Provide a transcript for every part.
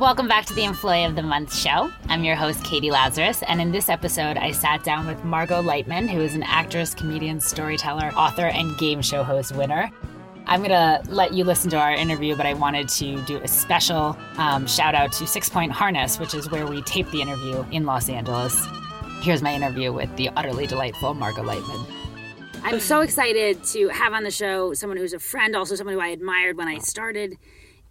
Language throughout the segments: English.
Welcome back to the Employee of the Month show. I'm your host, Katie Lazarus, and in this episode, I sat down with Margot Leitman, who is an actress, comedian, storyteller, author, and game show host winner. I'm going to let you listen to our interview, but I wanted to do a special um, shout out to Six Point Harness, which is where we taped the interview in Los Angeles. Here's my interview with the utterly delightful Margot Leitman. I'm so excited to have on the show someone who's a friend, also someone who I admired when I started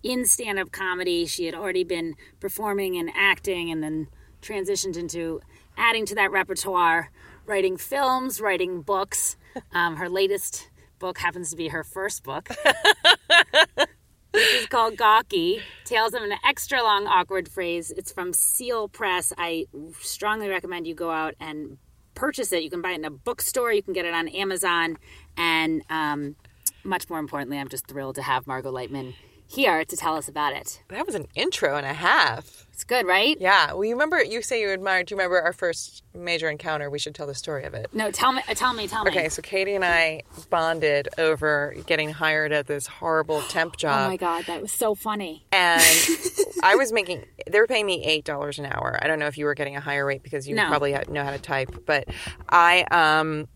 in stand up comedy. She had already been performing and acting and then transitioned into adding to that repertoire, writing films, writing books. Um, her latest book happens to be her first book. This is called Gawky Tales of an Extra Long Awkward Phase. It's from Seal Press. I strongly recommend you go out and purchase it. You can buy it in a bookstore, you can get it on Amazon, and um, much more importantly, I'm just thrilled to have Margot Leitman here to tell us about it. That was an intro and a half. It's good, right? Yeah. Well, you remember, you say you admired, do you remember our first major encounter? We should tell the story of it. No, tell me, uh, tell me, tell me. Okay, so Katie and I bonded over getting hired at this horrible temp job. Oh my God, that was so funny. and I was making, they were paying me $8 an hour. I don't know if you were getting a higher rate because you No. probably know how to type, but I, um,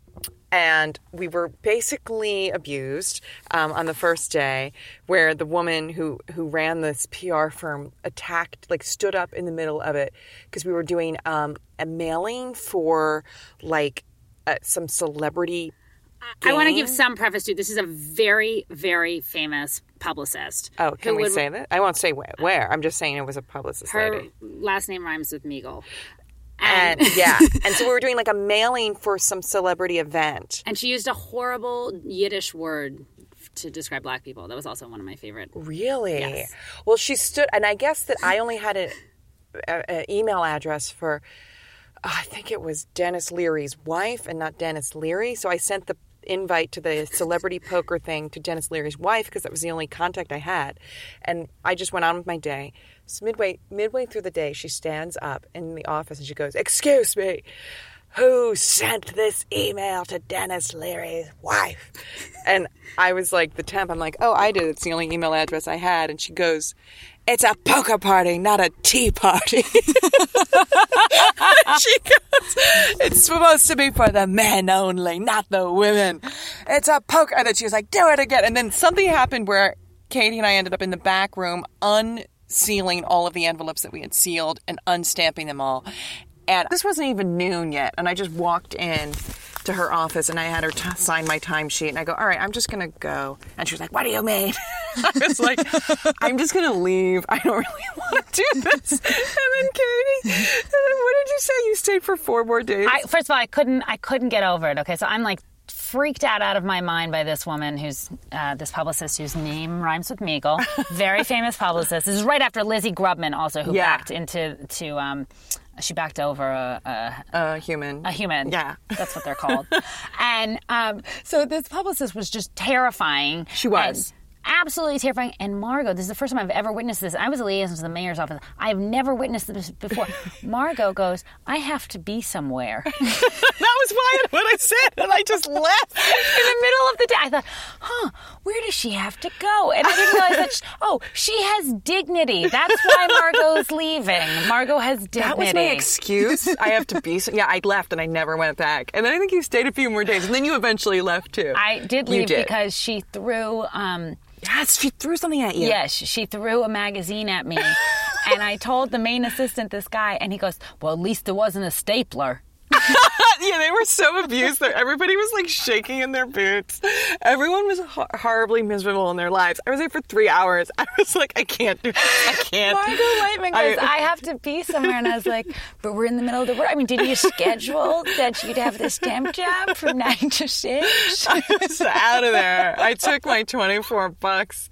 and we were basically abused um, on the first day where the woman who, who ran this pr firm attacked like stood up in the middle of it because we were doing um, a mailing for like uh, some celebrity I want to give some preface to this is a very, very famous publicist. oh can we would- say that i won't say where, where i'm just saying it was a publicist Her lady last name rhymes with Meagle. And yeah and so we were doing like a mailing for some celebrity event And she used a horrible Yiddish word to describe black people. That was also one of my favorite. Really? Yes. Well, she stood, and I guess that I only had an email address for, uh, I think it was Denis Leary's wife, and not Denis Leary. So I sent the invite to the celebrity poker thing to Denis Leary's wife because that was the only contact I had, and I just went on with my day. So midway midway through the day, she stands up in the office and she goes, "Excuse me." Who sent this email to Denis Leary's wife? And I was like, the temp, I'm like, oh, I did. It's the only email address I had. And she goes, it's a poker party, not a tea party. she goes, it's supposed to be for the men only, not the women. It's a poker. And then she was like, do it again. And then something happened where Katie and I ended up in the back room unsealing all of the envelopes that we had sealed and unstamping them all. And this wasn't even noon yet. And I just walked in to her office and I had her t- sign my timesheet. And I go, all right, I'm just going to go. And she was like, what do you mean? I was like, I'm just going to leave. I don't really want to do this. And then Katie, and then what did you say? You stayed for four more days? I, first of all, I couldn't. I couldn't get over it. Okay, so I'm like freaked out out of my mind by this woman who's uh, this publicist whose name rhymes with Meagle. Very famous publicist. This is right after Lizzie Grubman, also who Yeah. backed into to. Um, she backed over a, a, a human. a human. Yeah. That's what they're called. and um, so this publicist was just terrifying. She was. Absolutely terrifying. And Margot, this is the first time I've ever witnessed this. I was a liaison to the mayor's office. I have never witnessed this before. Margot goes, I have to be somewhere. that was why what I said. And I just left. in the middle of the day. I thought, huh, where does she have to go? And I didn't realize that, she, oh, she has dignity. That's why Margot's leaving. Margot has dignity. That was my excuse. I have to be. So, yeah, I left and I never went back. And then I think you stayed a few more days, and then you eventually left too. I did leave did. because she threw, um, yes, she threw something at you. yes, she threw a magazine at me. and I told the main assistant, this guy, and he goes, well, at least it wasn't a stapler. yeah, they were so abused. that Everybody was like shaking in their boots. Everyone was ho- horribly miserable in their lives. I was there for three hours. I was like, I can't do this. I can't. Margot Leitman goes, I- I, have to be somewhere. And I was like, but we're in the middle of the work. I mean, did you schedule that you'd have this temp job from nine to six? I was out of there. I took my 24 bucks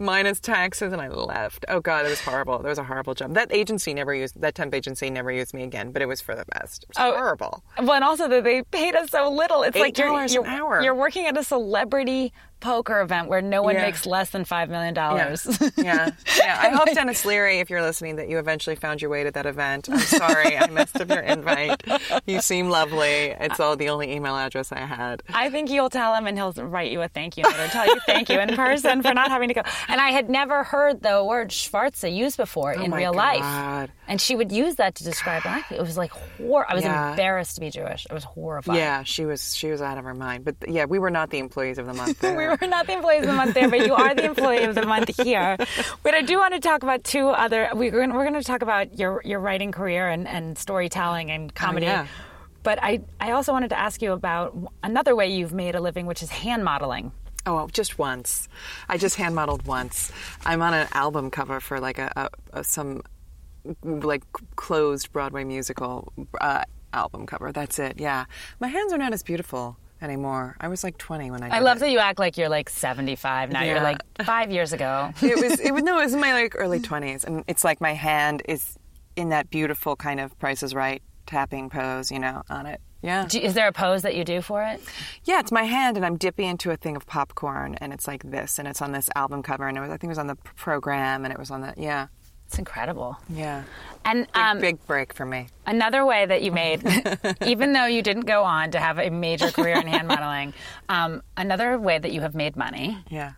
minus taxes and I left. Oh God, it was horrible. That was a horrible job. That agency never used, that temp agency never used me again, but it was for the best. It was Oh. horrible. Well, and also that they paid us so little. It's like you're, $8 an you're, hour. you're working at a celebrity poker event where no one Yeah. makes less than $5 million. yeah, yeah. I hope Denis Leary, if you're listening, that you eventually found your way to that event. I'm sorry, I messed up your invite. You seem lovely. It's all the only email address I had. I think you'll tell him and he'll write you a thank you note or tell you thank you in person for not having to go. And I had never heard the word Schwarze used before oh in Oh my real God. life. And she would use that to describe black people. It was like hor I was Yeah. embarrassed to be Jewish. I was horrified. Yeah, she was she was out of her mind. But yeah, we were not the employees of the month. We were not the employees of the month there, but you are the employee of the month here. But I do want to talk about two other. We're going, we're going to talk about your your writing career and, and storytelling and comedy. yeah. But I I also wanted to ask you about another way you've made a living, which is hand modeling. Oh, well, just once. I just hand modeled once. I'm on an album cover for like a, a, a some like closed Broadway musical uh, album cover. That's it. Yeah, my hands are not as beautiful anymore. I was like 20 when I. Did I love it. that you act like you're like 75 now. You're like five years ago. it was. It was no. It was in my like early 20s, and it's like my hand is in that beautiful kind of Price is Right tapping pose. You know, on it. Yeah. Is there a pose that you do for it? Yeah, it's my hand, and I'm dipping into a thing of popcorn, and it's like this, and it's on this album cover, and it was, I think it was on the program, and it was on the yeah, It's incredible. yeah, And big, um, big break for me. Another way that you made, even though you didn't go on to have a major career in hand modeling, um, another way that you have made money Yeah,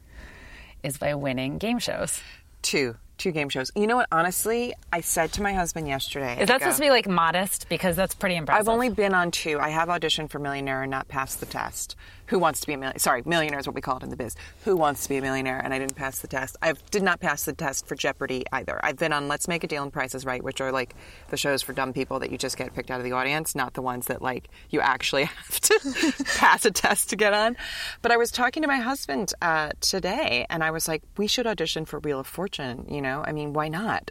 is by winning game shows. two, two game shows. You know what? Honestly, I said to my husband yesterday. Is that go, supposed to be like modest? Because that's pretty impressive. I've only been on two. I have auditioned for Millionaire and not passed the test. Who wants to be a millionaire? Sorry, Millionaire is what we call it in the biz. Who wants to be a millionaire? And I didn't pass the test. I did not pass the test for Jeopardy either. I've been on Let's Make a Deal and Price is Right, which are like the shows for dumb people that you just get picked out of the audience, not the ones that like you actually have to pass a test to get on. But I was talking to my husband uh, today, and I was like, we should audition for Wheel of Fortune. You know, I mean, why not?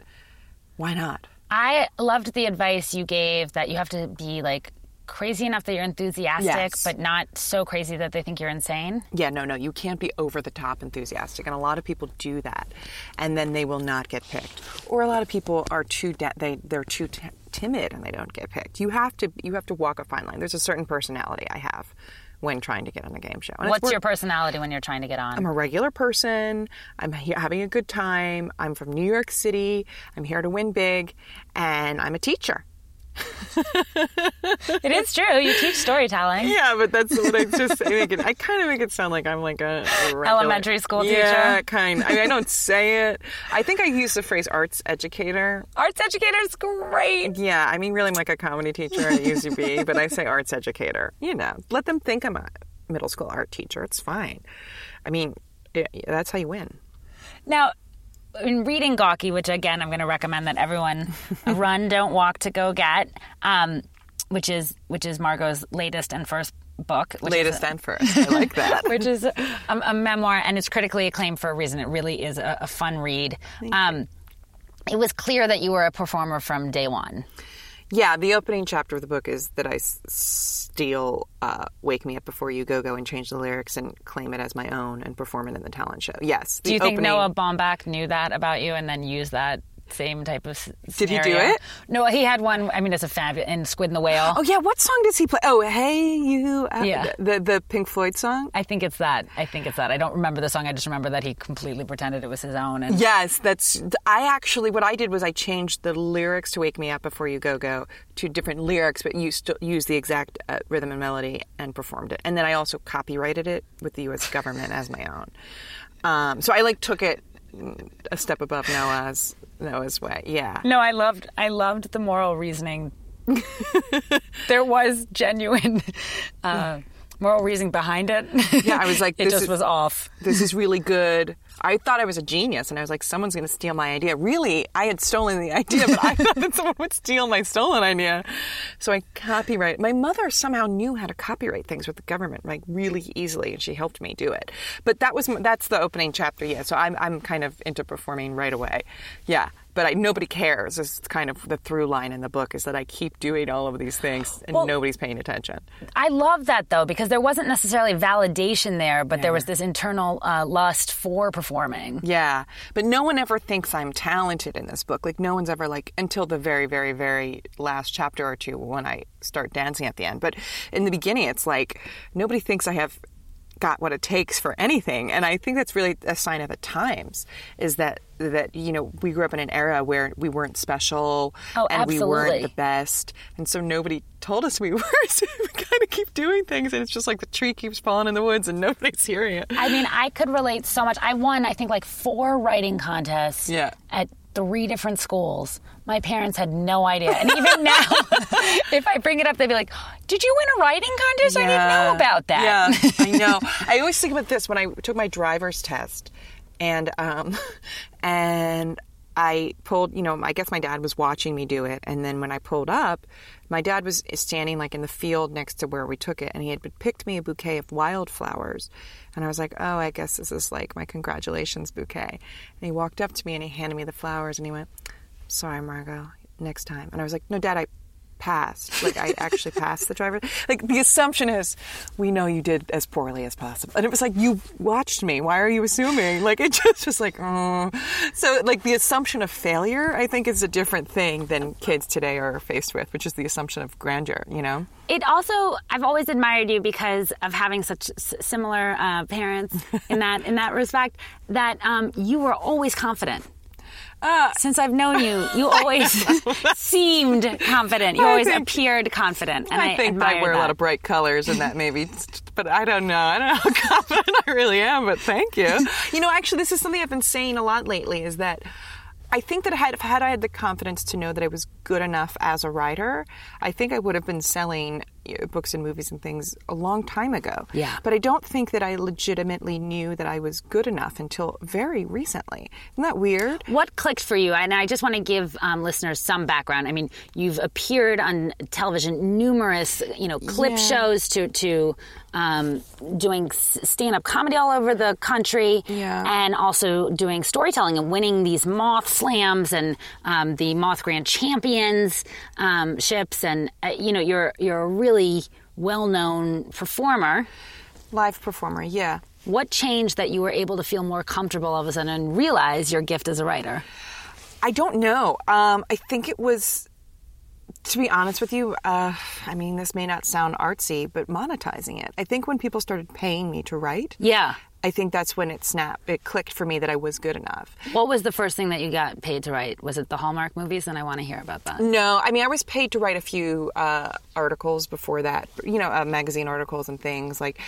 Why not? I loved the advice you gave that you have to be like crazy enough that you're enthusiastic, Yes. but not so crazy that they think you're insane. Yeah, no, no, you can't be over the top enthusiastic, and a lot of people do that, and then they will not get picked. Or a lot of people are too da- they they're too t- timid and they don't get picked. You have to you have to walk a fine line. There's a certain personality I have when trying to get on a game show. And What's your personality when you're trying to get on? I'm a regular person. I'm here having a good time. I'm from New York City. I'm here to win big, and I'm a teacher. it is true. You teach storytelling. Yeah, but that's what I just I make it. I kind of make it sound like I'm like a, a regular- Elementary school teacher. Yeah, kind. I, mean, I don't say it. I think I use the phrase arts educator. Arts educator is great. Yeah, I mean, really, I'm like a comedy teacher at UCB, but I say arts educator. You know, let them think I'm a middle school art teacher. It's fine. I mean, it, that's how you win. Now, in reading Gawky, which again I'm going to recommend that everyone run, don't walk to go get, um, which is which is Margot's latest and first book. Which Latest is, and first. I like that. which is a, a memoir, and it's critically acclaimed for a reason. It really is a, a fun read. Um, it was clear that you were a performer from day one. Yeah, the opening chapter of the book is that I s- steal uh, "Wake Me Up Before You Go Go" and change the lyrics and claim it as my own and perform it in the talent show. Yes. Do you think opening- Noah Baumbach knew that about you and then used that same type of s- Did he do it? No, he had one. I mean, it's a fab in Squid and the Whale. Oh yeah, what song does he play? Oh, hey you. Uh, Yeah. The the Pink Floyd song. I think it's that. I think it's that. I don't remember the song. I just remember that he completely pretended it was his own. And Yes, that's. I actually, what I did was I changed the lyrics to "Wake Me Up Before You Go Go" to different lyrics, but used to use the exact uh, rhythm and melody and performed it. And then I also copyrighted it with the U.S. government as my own. Um, so I like took it a step above Noah's Noah's way. Yeah. no, I loved. I loved the moral reasoning. there was genuine uh, moral reasoning behind it. Yeah, I was like, it this just is- was off. this is really good. I thought I was a genius, and I was like, someone's going to steal my idea. Really, I had stolen the idea, but I thought that someone would steal my stolen idea. So I copyright. My mother somehow knew how to copyright things with the government, like really easily, and she helped me do it. But that was that's the opening chapter. Yeah, so I'm I'm kind of into performing right away. Yeah. But I, nobody cares. It's kind of the through line in the book is that I keep doing all of these things and Well- nobody's paying attention. I love that though because there wasn't necessarily validation there, but there was this internal uh, lust for performing. Yeah, but no one ever thinks I'm talented in this book. Like no one's ever like until the very, very, very last chapter or two when I start dancing at the end. But in the beginning, it's like nobody thinks I have got what it takes for anything. And i think that's really a sign of the times is that that you know we grew up in an era where we weren't special Oh, and we weren't the best. And so nobody told us we were. So we kind of keep doing things and it's just like the tree keeps falling in the woods and nobody's hearing it. I mean, I could relate so much. I won, I think, like four writing contests Yeah. at three different schools. My parents had no idea. And even now, if I bring it up, they'd be like, Did you win a writing contest? I didn't know about that. Yeah, I know. I always think about this when I took my driver's test, and um, and I pulled. You know, I guess my dad was watching me do it, and then when I pulled up, my dad was standing like in the field next to where we took it, and he had picked me a bouquet of wildflowers, and I was like, oh, I guess this is like my congratulations bouquet. And he walked up to me and he handed me the flowers, and he went, "Sorry, Margot, next time." And I was like, "No, Dad, I." passed. Like i actually passed the driver. Like the assumption is we know you did as poorly as possible. And it was like you watched me. Why are you assuming? Like it just was like oh so like the assumption of failure i think is a different thing than kids today are faced with which is the assumption of grandeur you know? It also, I've always admired you because of having such similar uh, parents in that in that respect. That um, you were always confident. Uh, Since I've known you, you always seemed confident. You I always think- appeared confident, and I, I think I admire wear a lot of bright colors and that maybe, but I don't know. I don't know how confident I really am, but thank you. You know, actually, this is something I've been saying a lot lately is that I think that had, had I had the confidence to know that I was good enough as a writer, I think I would have been selling you know, books and movies and things a long time ago. Yeah. But I don't think that I legitimately knew that I was good enough until very recently. Isn't that weird? What clicked for you? And I just want to give um, listeners some background. I mean, you've appeared on television, numerous, you know, clip Yeah. shows to to um, doing stand up comedy all over the country, Yeah. and also doing storytelling and winning these Moth Slams and um, the Moth Grand Champions um, ships. And uh, you know, you're you're a really well known performer. Live performer, yeah. What changed that you were able to feel more comfortable all of a sudden and realize your gift as a writer? I don't know. Um, I think it was, to be honest with you, uh, I mean, this may not sound artsy, but monetizing it. I think when people started paying me to write, Yeah. I think that's when it snapped. It clicked for me that I was good enough. What was the first thing that you got paid to write? Was it the Hallmark movies? And I want to hear about that. No, I mean, I was paid to write a few uh, articles before that, you know, uh, magazine articles and things like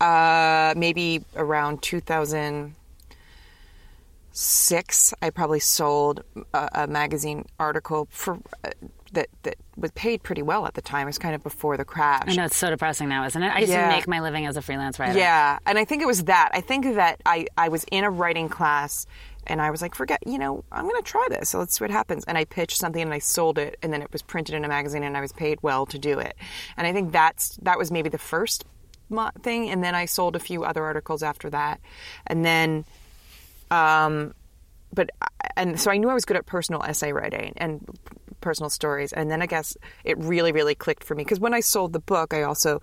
uh, maybe around 2006. I probably sold a, a magazine article for uh, that that was paid pretty well at the time. It was kind of before the crash. I know it's so depressing now, isn't it? I used Yeah. to make my living as a freelance writer. Yeah, and I think it was that. I think that I, I was in a writing class and I was like, forget, you know, I'm going to try this. So let's see what happens. And I pitched something and I sold it and then it was printed in a magazine and I was paid well to do it. And I think that's that was maybe the first thing. And then I sold a few other articles after that. And then, um, but and so I knew I was good at personal essay writing and personal stories, and then I guess it really, really clicked for me because when I sold the book, I also,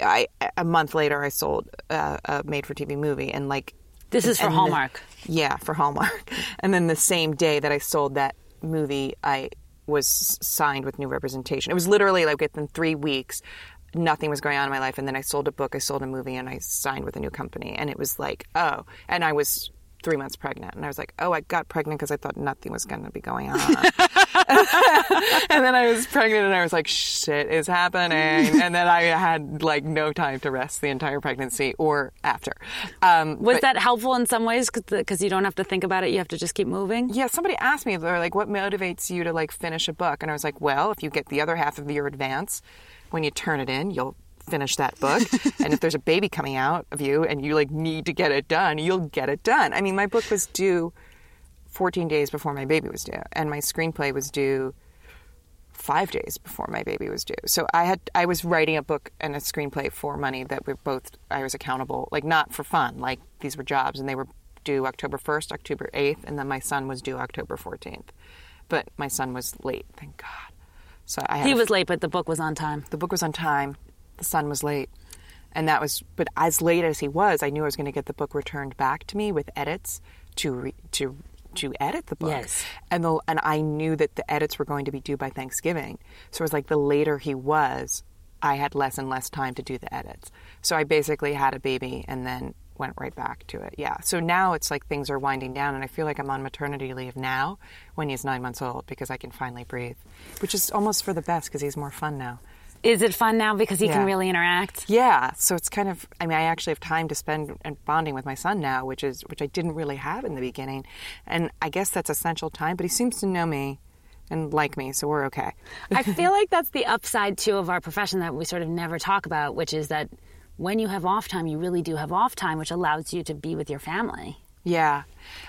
I a month later I sold uh, a made-for-TV movie, and like This is for and the- Hallmark. yeah, for Hallmark, and then the same day that I sold that movie, I was signed with new representation. It was literally like within three weeks. Nothing was going on in my life, and then I sold a book, I sold a movie, and I signed with a new company. And it was like, oh, and I was three months pregnant, and I was like, oh, I got pregnant because I thought nothing was going to be going on. and then I was pregnant, and I was like, shit is happening. And then I had like no time to rest the entire pregnancy or after. Um, Was but- that helpful in some ways? Because you don't have to think about it, you have to just keep moving? yeah, somebody asked me, they're like, what motivates you to like finish a book? And I was like, well, if you get the other half of your advance, when you turn it in, you'll finish that book. and if there's a baby coming out of you and you like need to get it done, you'll get it done. I mean, my book was due 14 days before my baby was due, and my screenplay was due five days before my baby was due. So I had I was writing a book and a screenplay for money that we both I was accountable, like not for fun, like these were jobs, and they were due October first, October eighth, and then my son was due October fourteenth. But my son was late, thank God. So I had He a- was late, but the book was on time. the book was on time. The son was late. And that was, but as late as he was, I knew I was going to get the book returned back to me with edits to re, to to edit the book. Yes. And the and I knew that the edits were going to be due by Thanksgiving. So it was like the later he was, I had less and less time to do the edits. So I basically had a baby and then went right back to it. Yeah. So now it's like things are winding down, and I feel like I'm on maternity leave now when he's nine months old because I can finally breathe, which is almost for the best because he's more fun now. Is it fun now because he Yeah. can really interact? Yeah, so it's kind of. I mean, I actually have time to spend and bonding with my son now, which is which I didn't really have in the beginning, and I guess that's essential time. But he seems to know me and like me, so we're okay. I feel like that's the upside too of our profession that we sort of never talk about, which is that when you have off time, you really do have off time, which allows you to be with your family. Yeah,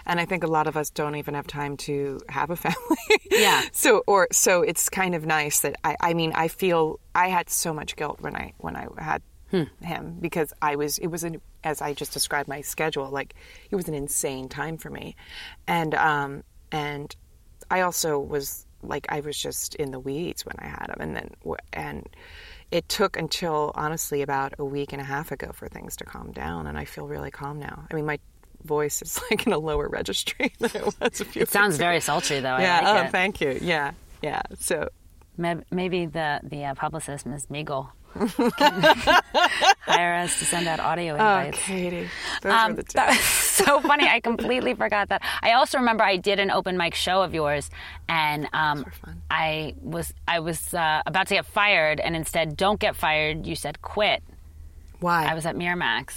and I think a lot of us don't even have time to have a family. Yeah. So or so it's kind of nice that I. I mean, I feel I had so much guilt when I when I had him because I was it was an as I just described my schedule like it was an insane time for me, and um and I also was like I was just in the weeds when I had him, and then and it took until honestly about a week and a half ago for things to calm down, and I feel really calm now. I mean, my voice is like in a lower registry than it was a few. It sounds ago. very sultry, though. Yeah. like oh, it. thank you. Yeah. Yeah. So Maybe, the the uh, publicist, Ms. Meagle, can hire us to send out audio invites. Oh, invites. Katie, those Um, the that was so funny. I completely forgot that. I also remember I did an open mic show of yours, and um. I was I was uh, about to get fired, and instead, don't get fired. You said quit. Why? I was at Miramax.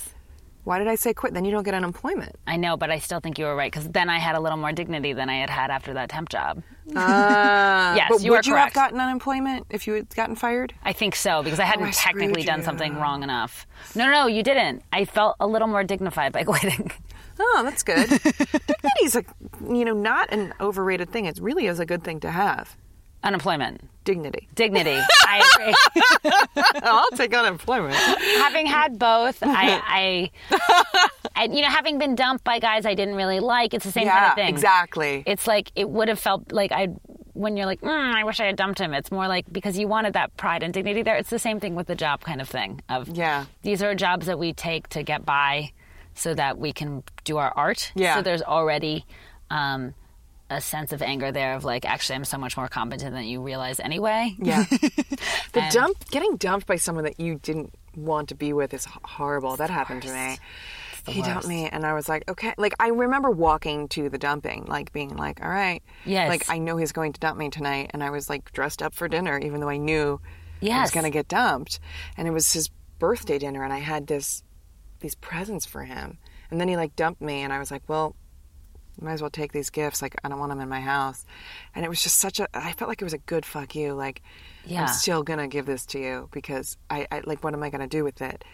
Why did I say quit? Then you don't get unemployment. I know, but I still think you were right because then I had a little more dignity than I had had after that temp job. Uh, Yes, but you would you correct. have gotten unemployment if you had gotten fired? I think so because I hadn't I technically done something wrong enough. No, no, no, you didn't. I felt a little more dignified by quitting. Oh, that's good. Dignity's a you know not an overrated thing. It really is a good thing to have. Unemployment, Dignity. dignity. I agree. I'll take unemployment. having had both, I, I, and you know, having been dumped by guys I didn't really like, it's the same kind of thing. exactly. It's like it would have felt like I, when you're like, mm, I wish I had dumped him. It's more like because you wanted that pride and dignity there. It's the same thing with the job kind of thing. Of Yeah. these are jobs that we take to get by, so that we can do our art. Yeah. So there's already. Um, a sense of anger there of like actually I'm so much more competent than you realize anyway. Yeah. the And- dump, getting dumped by someone that you didn't want to be with is horrible. That happened to me. He dumped me, and I was like, okay. Like I remember walking to the dumping, like being like, all right, Yes. Like I know he's going to dump me tonight, and I was like dressed up for dinner, even though I knew I was going to get dumped. And it was his birthday dinner, and I had this these presents for him, and then he like dumped me, and I was like, well. Might as well take these gifts. Like I don't want them in my house, and it was just such a. I felt like it was a good fuck you. Like Yeah. I'm still gonna give this to you because I, I like what am I gonna do with it?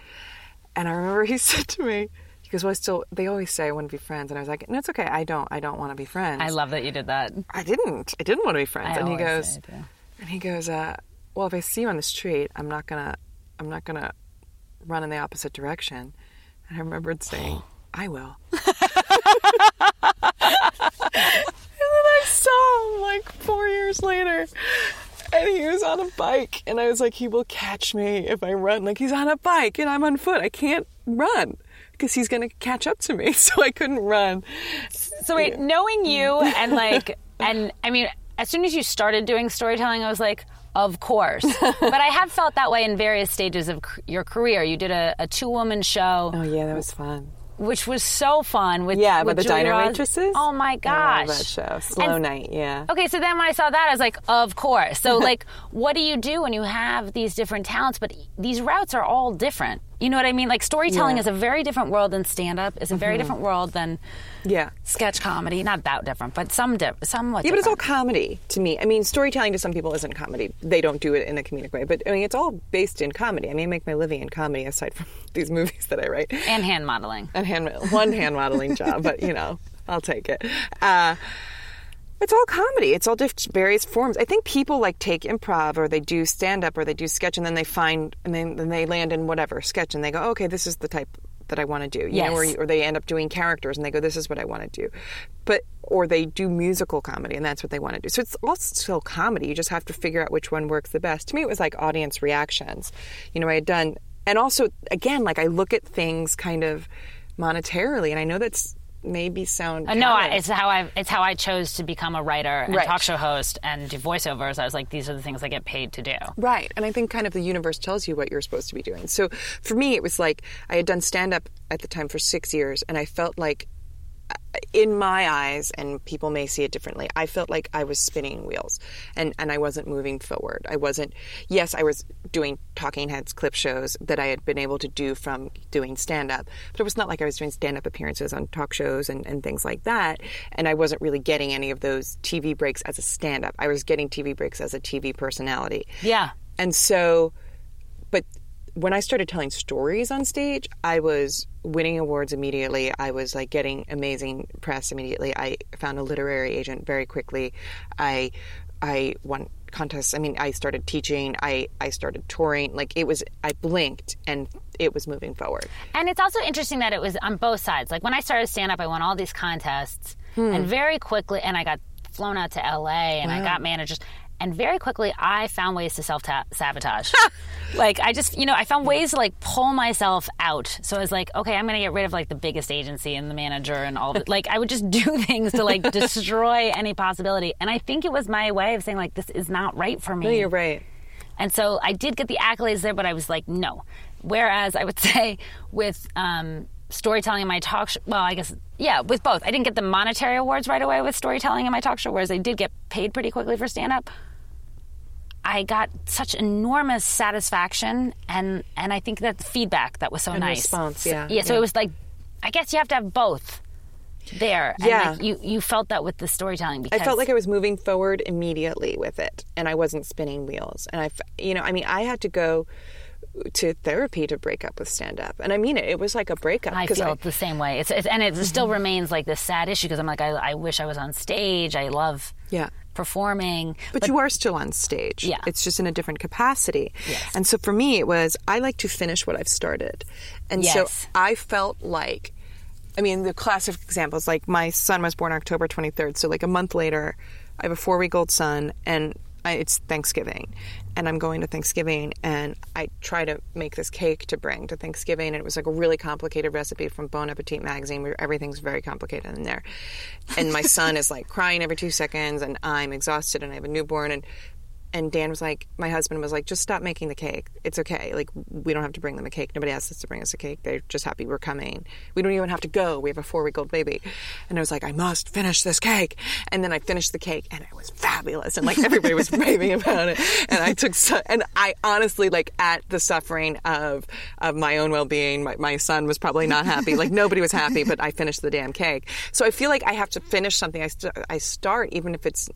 And I remember he said to me, he goes, "Well, I still." They always say I want to be friends, and I was like, "No, it's okay. I don't. I don't want to be friends." I love that you did that. I didn't. I didn't want to be friends. I and he goes, say I do. and he goes, uh, "Well, if I see you on the street, I'm not gonna, I'm not gonna run in the opposite direction." And I remembered saying, "I will." and then I saw him like four years later. And he was on a bike, and I was like, he will catch me if I run. Like, he's on a bike, and I'm on foot. I can't run because he's going to catch up to me. So I couldn't run. So wait, knowing you and like, and I mean, as soon as you started doing storytelling, I was like, of course. but I have felt that way in various stages of your career. You did a, a two-woman show, Oh, yeah, that was fun. Which was so fun. With Yeah, with but the Julia diner Ros- waitresses? Oh my I gosh, love that show. Slow And- Night, yeah. Okay, so then when I saw that, I was like, of course. So, like, what do you do when you have these different talents, but these routes are all different? You know what I mean? Like, storytelling Yeah. is a very different world than stand up, is a very different world than Yeah. sketch comedy. Not that different, but some di- somewhat Yeah, but it's all comedy to me. I mean, storytelling to some people isn't comedy. They don't do it in a comedic way. But I mean, it's all based in comedy. I mean, I make my living in comedy aside from these movies that I write. and hand modeling. And hand, one hand modeling job, but you know, I'll take it. Uh, it's all comedy. It's all diff- various forms. I think people like take improv or they do stand up or they do sketch and then they find and then, then they land in whatever sketch and they go, okay, this is the type that I want to do. You know, or, or they end up doing characters and they go, this is what I want to do. But or they do musical comedy and that's what they want to do. So it's all still comedy. You just have to figure out which one works the best. To me, it was like audience reactions. You know, I had done, and also again, like I look at things kind of monetarily, and I know that's maybe sound Uh, no, I, it's how I it's how I chose to become a writer and Right. talk show host and do voiceovers. I was like, these are the things I get paid to do. Right. And I think kind of the universe tells you what you're supposed to be doing. So for me, it was like I had done stand up at the time for six years, and I felt like, in my eyes, and people may see it differently, I felt like I was spinning wheels and, and I wasn't moving forward. I wasn't, yes, I was doing talking heads clip shows that I had been able to do from doing stand up, but it was not like I was doing stand up appearances on talk shows and, and things like that. And I wasn't really getting any of those TV breaks as a stand up. I was getting TV breaks as a TV personality. Yeah. And so, but when I started telling stories on stage, I was winning awards immediately. I was like getting amazing press immediately. I found a literary agent very quickly. I I won contests. I mean, I started teaching. I I started touring. Like it was I blinked and it was moving forward. And it's also interesting that it was on both sides. Like when I started stand up, I won all these contests, Hmm. and very quickly, and I got flown out to LA, and I got managers, and very quickly, I found ways to self sabotage. like I just, you know, I found ways to like pull myself out. So I was like, okay, I'm going to get rid of like the biggest agency and the manager and all. Like I would just do things to like destroy any possibility. And I think it was my way of saying like, this is not right for me. No, you're right. And so I did get the accolades there, but I was like, no. Whereas I would say with um, storytelling in my talk show, well, I guess, yeah, with both. I didn't get the monetary awards right away with storytelling in my talk show, whereas I did get paid pretty quickly for stand up. I got such enormous satisfaction and and I think that the feedback that was so And nice. response, So- yeah, yeah. So yeah. it was like, I guess you have to have both there. And Yeah. like you you felt that with the storytelling because I felt like I was moving forward immediately with it, and I wasn't spinning wheels. And I, you know, I mean, I had to go to therapy to break up with stand up, and I mean it. It was like a breakup. I feel the same way. It's, it's and it still remains like this sad issue because I'm like I, I wish I was on stage. I love yeah. Performing. But, you are still on stage. Yeah. It's just in a different capacity. Yes. And so for me, it was I like to finish what I've started. And Yes. so I felt like, I mean, the classic examples like my son was born October 23rd. So, like a month later, I have a four week old son, and I, it's Thanksgiving. And I'm going to Thanksgiving, and I try to make this cake to bring to Thanksgiving. And it was like a really complicated recipe from Bon Appetit magazine where everything's very complicated in there. And my son is like crying every two seconds, and I'm exhausted, and I have a newborn. And and Dan was like, my husband was like, just stop making the cake. It's okay. Like, we don't have to bring them a cake. Nobody asked us to bring us a cake. They're just happy we're coming. We don't even have to go. We have a four week old baby. And I was like, I must finish this cake. And then I finished the cake and it was fabulous. And like everybody was raving about it. And I took, and I honestly, like, at the suffering of, of my own well being, my, my son was probably not happy. Like, nobody was happy, but I finished the damn cake. So I feel like I have to finish something I, st- I start, even if it's,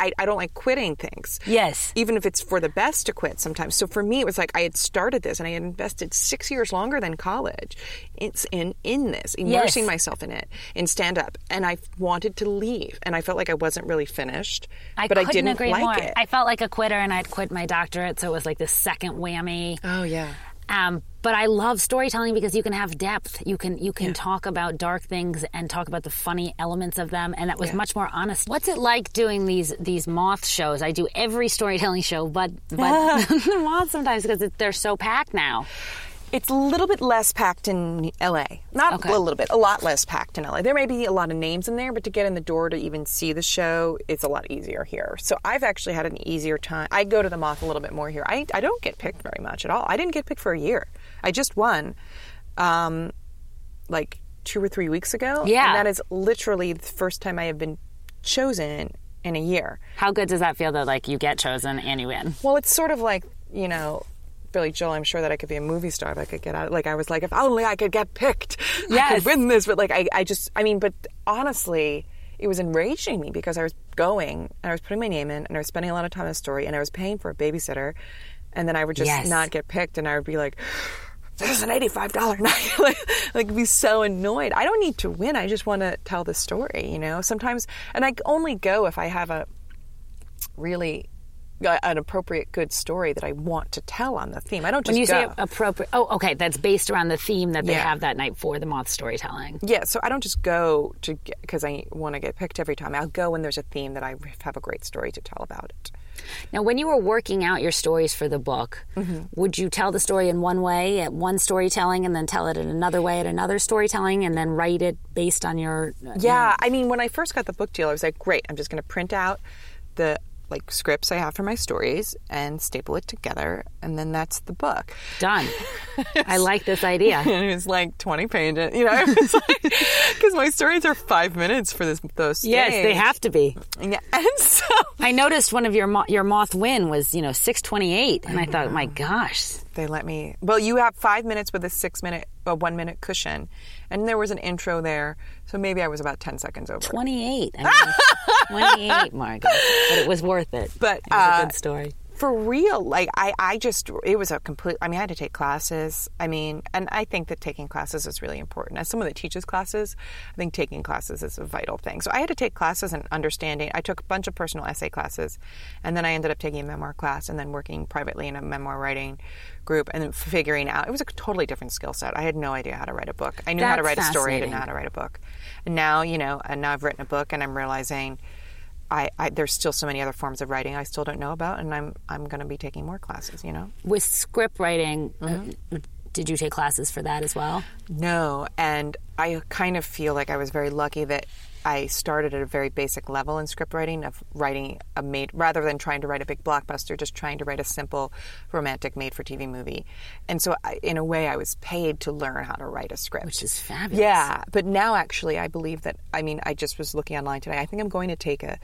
I, I, don't like quitting things Yes. even if it's for the best to quit sometimes. So for me, it was like I had started this and I had invested six years longer than college. It's in in this, immersing Yes. myself in it, in stand up, and I wanted to leave, and I felt like I wasn't really finished. I but I didn't agree like more. it. I felt like a quitter, and I'd quit my doctorate, so it was like the second whammy. oh yeah. Um, but I love storytelling because you can have depth. You can you can talk about dark things and talk about the funny elements of them, and that was Yeah. much more honest. What's it like doing these these moth shows? I do every storytelling show, but but the moth sometimes because they're so packed now. It's a little bit less packed in LA. Not Okay. a little bit, a lot less packed in LA. There may be a lot of names in there, but to get in the door to even see the show, it's a lot easier here. So I've actually had an easier time. I go to the Moth a little bit more here. I, I don't get picked very much at all. I didn't get picked for a year. I just won um, like two or three weeks ago. Yeah. And that is literally the first time I have been chosen in a year. How good does that feel that like you get chosen and you win? Well, it's sort of like, you know, Billy Joel, I'm sure that I could be a movie star if I could get out. Like, I was like, if only I could get picked, I Yes. could win this. But, like, I, I just, I mean, but honestly, it was enraging me because I was going and I was putting my name in and I was spending a lot of time on the story and I was paying for a babysitter. And then I would just Yes. not get picked and I would be like, this is an $85 night. like, like, be so annoyed. I don't need to win. I just want to tell the story, you know? Sometimes, and I only go if I have a really an appropriate good story that I want to tell on the theme. I don't just When you go. say appropriate, oh, okay, that's based around the theme that they Yeah. have that night for the moth storytelling. yeah, so I don't just go to because I want to get picked every time. I'll go when there's a theme that I have a great story to tell about it. Now, when you were working out your stories for the book, Mm-hmm. would you tell the story in one way at one storytelling and then tell it in another way at another storytelling and then write it based on your. Yeah, I mean, when I first got the book deal, I was like, great, I'm just going to print out the like scripts I have for my stories and staple it together, and then that's the book. Done. I like this idea. And it was like 20 pages, you know, because my stories are five minutes for this those. Yes, they have to be. Yeah, and so I noticed one of your mo- your moth win was you know six twenty eight, and I thought, my gosh, they let me. Well, you have five minutes with a six minute, a one minute cushion, and there was an intro there, so maybe I was about 10 seconds over. twenty eight. I mean, twenty eight, Margaret, but it was worth it. But, it was uh, a good story. For real like I, I just it was a complete i mean i had to take classes. I mean and i think that taking classes is really important. As someone that teaches classes i think taking classes is a vital thing. So i had to take classes and understanding. I took a bunch of personal essay classes and then i ended up taking a memoir class and then working privately in a memoir writing group and then figuring out it was a totally different skill set. I had no idea how to write a book. I knew how to write a story. I didn't know how to write a book. And now you know and now i've written a book and i'm realizing I, I there's still so many other forms of writing I still don't know about, and I'm I'm going to be taking more classes. You know, With script writing, uh, Mm-hmm. did you take classes for that as well? no, and I kind of feel like I was very lucky that I started at a very basic level in script writing of writing a made rather than trying to write a big blockbuster, just trying to write a simple romantic made-for-TV movie. And so, I, in a way, I was paid to learn how to write a script, Which is fabulous. Yeah, but now actually, I believe that. I mean, I just was looking online today. I think I'm going to take a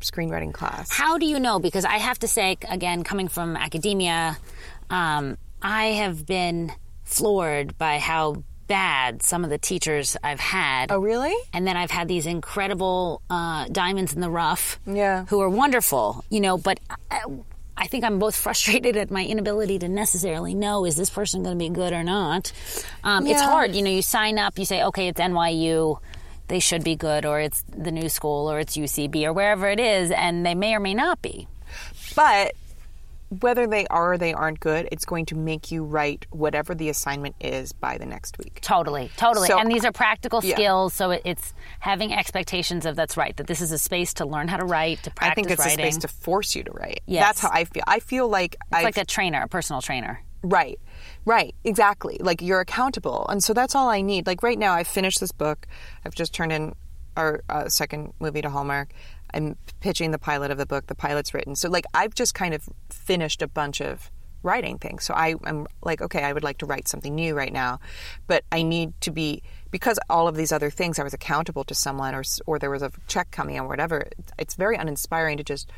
screenwriting class. How do you know? Because I have to say, again, coming from academia, um, I have been floored by how bad some of the teachers I've had. Oh, really? And then I've had these incredible uh, diamonds in the rough Yeah. who are wonderful, you know, but I, I think I'm both frustrated at my inability to necessarily know is this person going to be good or not. Um, It's hard. You know, you sign up, you say, okay, it's NYU. They should be good, or it's the new school, or it's UCB, or wherever it is, and they may or may not be. But whether they are or they aren't good, it's going to make you write whatever the assignment is by the next week. Totally, totally. So- and these are practical Yeah. skills, so it, it's having expectations of that's right, that this is a space to learn how to write, to practice I think it's writing. a space to force you to write. Yes. That's how I feel. I feel like I it's like a trainer, a personal trainer. Right. Right. Exactly. Like you're accountable. And so that's all I need. Like right now, I've finished this book. I've just turned in our uh, second movie to Hallmark. I'm pitching the pilot of the book. The pilot's written. So like I've just kind of finished a bunch of writing things. So I am like, okay, I would like to write something new right now, but I need to be because all of these other things I was accountable to someone or or there was a check coming or whatever. It's very uninspiring to just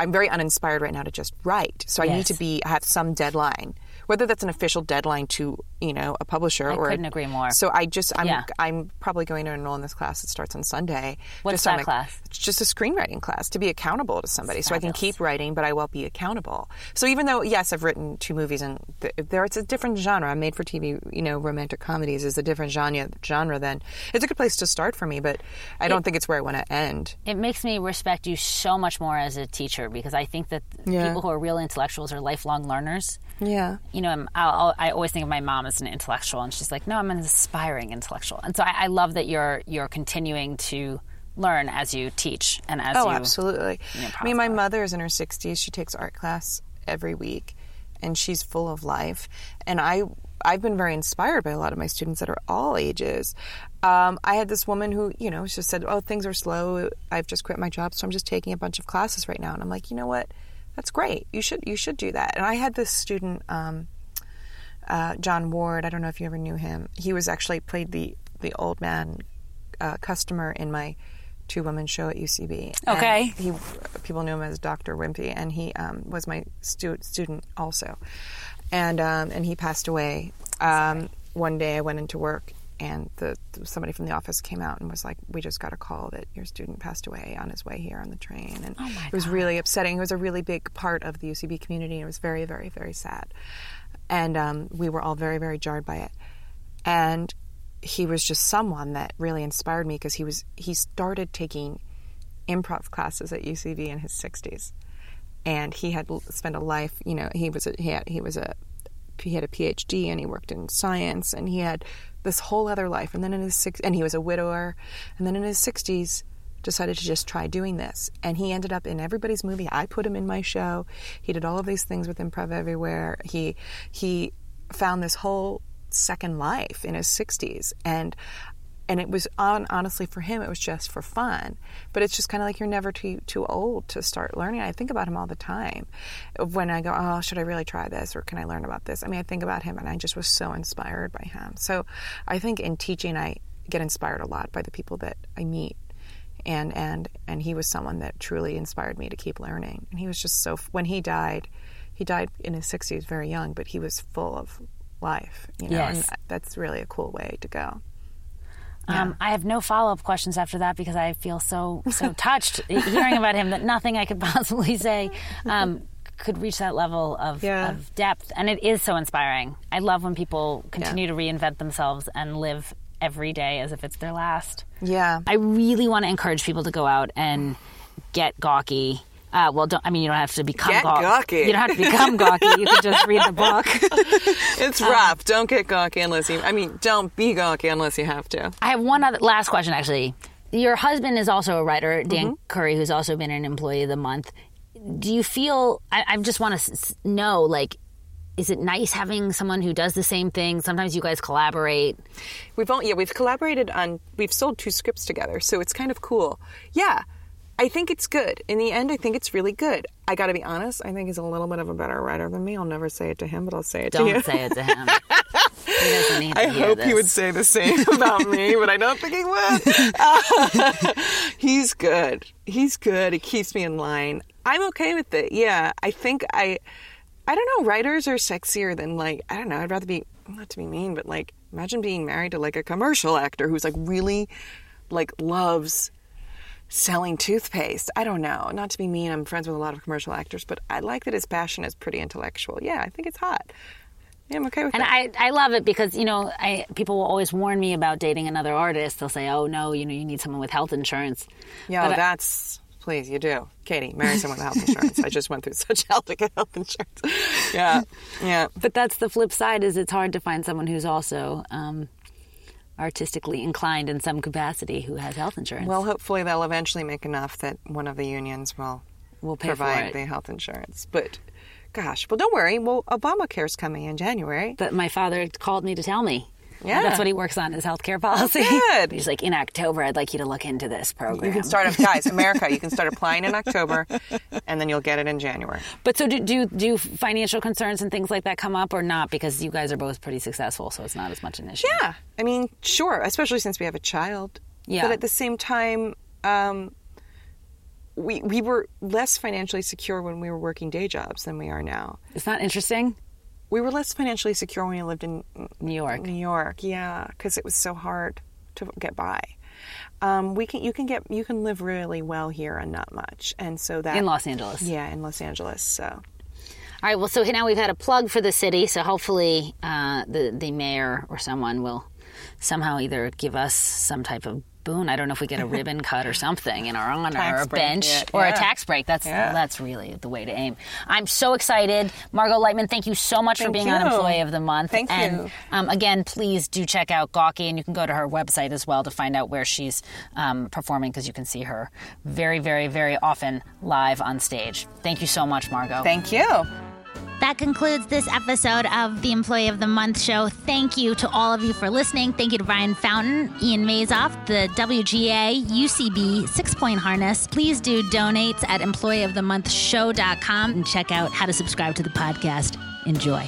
I'm very uninspired right now to just write. So I need to be I have some deadline, whether that's an official deadline to you know a publisher I or couldn't agree more. So I just I'm Yeah. I'm probably going to enroll in this class. that starts on Sunday. What's just that class? It's just a screenwriting class to be accountable to somebody, so I can keep writing, but I will be accountable. So even though yes, I've written two movies and th- there it's a different genre. I made for TV, you know, romantic comedies is a different genre. Genre than it's a good place to start for me, but I don't think it's where I want to end. It makes me respect you so much more as a teacher because I think that Yeah. people who are real intellectuals are lifelong learners. Yeah. You know, I'll, always think of my mom as an intellectual, and she's like, "No, I'm an aspiring intellectual." And so I, I love that you're you're continuing to learn as you teach and as Oh, you. absolutely. you know, I mean, my mother is in her 60s. She takes art class every week, and she's full of life. And I, I've been very inspired by a lot of my students that are all ages. Um, I had this woman who, you know, just said, "Oh, things are slow. I've just quit my job, so I'm just taking a bunch of classes right now." And I'm like, you know what? That's great. You should you should do that. And I had this student. Um, uh, John Ward. I don't know if you ever knew him. He was actually played the the old man uh, customer in my two woman show at UCB. And Okay. he people knew him as Dr. Wimpy, and he um, was my stu- student also. And um, and he passed away. Um, one day I went into work. And the somebody from the office came out and was like, "We just got a call that your student passed away on his way here on the train." And it was really upsetting. It was a really big part of the UCB community, and it was very, very, very sad and um, we were all very very jarred by it and he was just someone that really inspired me because he was he started taking improv classes at UCB in his 60s and he had spent a life. You know, he was a, he had he was a he had a PhD and he worked in science and he had this whole other life. And then in his six and he was a widower, and then in his sixties decided to just try doing this. And he ended up in everybody's movie. I put him in my show. He did all of these things with Improv Everywhere. He he found this whole second life in his 60s and and it was on honestly for him it was just for fun. But it's just kind of like you're never too too old to start learning. I think about him all the time. When i go oh should i really try this? Or can i learn about this? I mean i think about him and i just was so inspired by him. So i think in teaching i get inspired a lot by the people that i meet. And and and he was someone that truly inspired me to keep learning. And he was just so when he died he died in his 60s very young but he was full of life you know? Yes. and that's really a cool way to go Um, I have no follow up questions after that because I feel so so touched hearing about him that nothing I could possibly say um, could reach that level of, Yeah. of depth. And it is so inspiring. I love when people continue to reinvent themselves and live every day as if it's their last. yeah I really want to encourage people to go out and get gawky. Uh, well, don't, I mean, you don't have to become Get gaw- gawky. You don't have to become gawky. You can just read the book. It's rough. don't get gawky unless you. I mean, don't be gawky unless you have to. I have one other last question, actually. Your husband is also a writer, Dan Mm-hmm. Curry, who's also been an employee of the month. Do you feel? I, I just want to s- know, like, is it nice having someone who does the same thing? Sometimes you guys collaborate. We've all yeah we've collaborated on we've sold two scripts together, so it's kind of cool. Yeah, I think it's good. In the end, I think it's really good. I got to be honest. I think he's a little bit of a better writer than me. I'll never say it to him, but I'll say it to you. Don't say it to him. he doesn't need to I hope he would say the same about me, but I don't think he would. He's good. He's good. He keeps me in line. I'm okay with it. Yeah, I think I, I don't know. Writers are sexier than like I don't know. I'd rather be not to be mean, but like imagine being married to like a commercial actor who's like really, like loves selling toothpaste. I don't know. Not to be mean, I'm friends with a lot of commercial actors, but I like that his passion is pretty intellectual. Yeah, I think it's hot. Yeah, I'm okay with And it. I, I love it because you know I people will always warn me about dating another artist. They'll say, "Oh no, you know you need someone with health insurance." Yeah, But I- that's please you do, Katie. Marry someone with health insurance. I just went through such hell to get health insurance. Yeah, yeah. But that's the flip side: is it's hard to find someone who's also um, artistically inclined in some capacity who has health insurance. Well, hopefully they'll eventually make enough that one of the unions will pay provide the health insurance. But gosh, well, don't worry. Well, Obamacare's coming in January. But my father called me to tell me. Yeah. That's what he works on his healthcare policy. good. He's like, in October, I'd like you to look into this program. You can start, up, guys, America. You can start applying in October, and then you'll get it in January. But so do, do do financial concerns and things like that come up or not? Because you guys are both pretty successful, so it's not as much an issue. Yeah, I mean, sure, especially since we have a child. Yeah. But at the same time, um, we we were less financially secure when we were working day jobs than we are now. It's not interesting. We were less financially secure when we lived in New York. New York, yeah, because it was so hard to get by. Um, we can you can get you can live really well here and not much, and so that In Los Angeles. yeah, in Los Angeles. So All right. Well, so now we've had a plug for the city. So hopefully, uh, the the mayor or someone will somehow either give us some type of boon. I don't know if we get a ribbon cut or something in our honor, Tax or a break, bench, yeah, or a tax break. That's Yeah. that's really the way to aim. I'm so excited, Margot Leitman. Thank you so much for being you. on Employee of the Month. Thank and, you. Um, again, please do check out Gawky, and you can go to her website as well to find out where she's um, performing because you can see her very, very, very often live on stage. Thank you so much, Margot. thank you. That concludes this episode of the Employee of the Month show. Thank you to all of you for listening. Thank you to Brian Fountain, Ian Mazoff, the WGA, UCB, Six Point Harness. Please do donate at employeeofthemonthshow.com and check out how to subscribe to the podcast. Enjoy.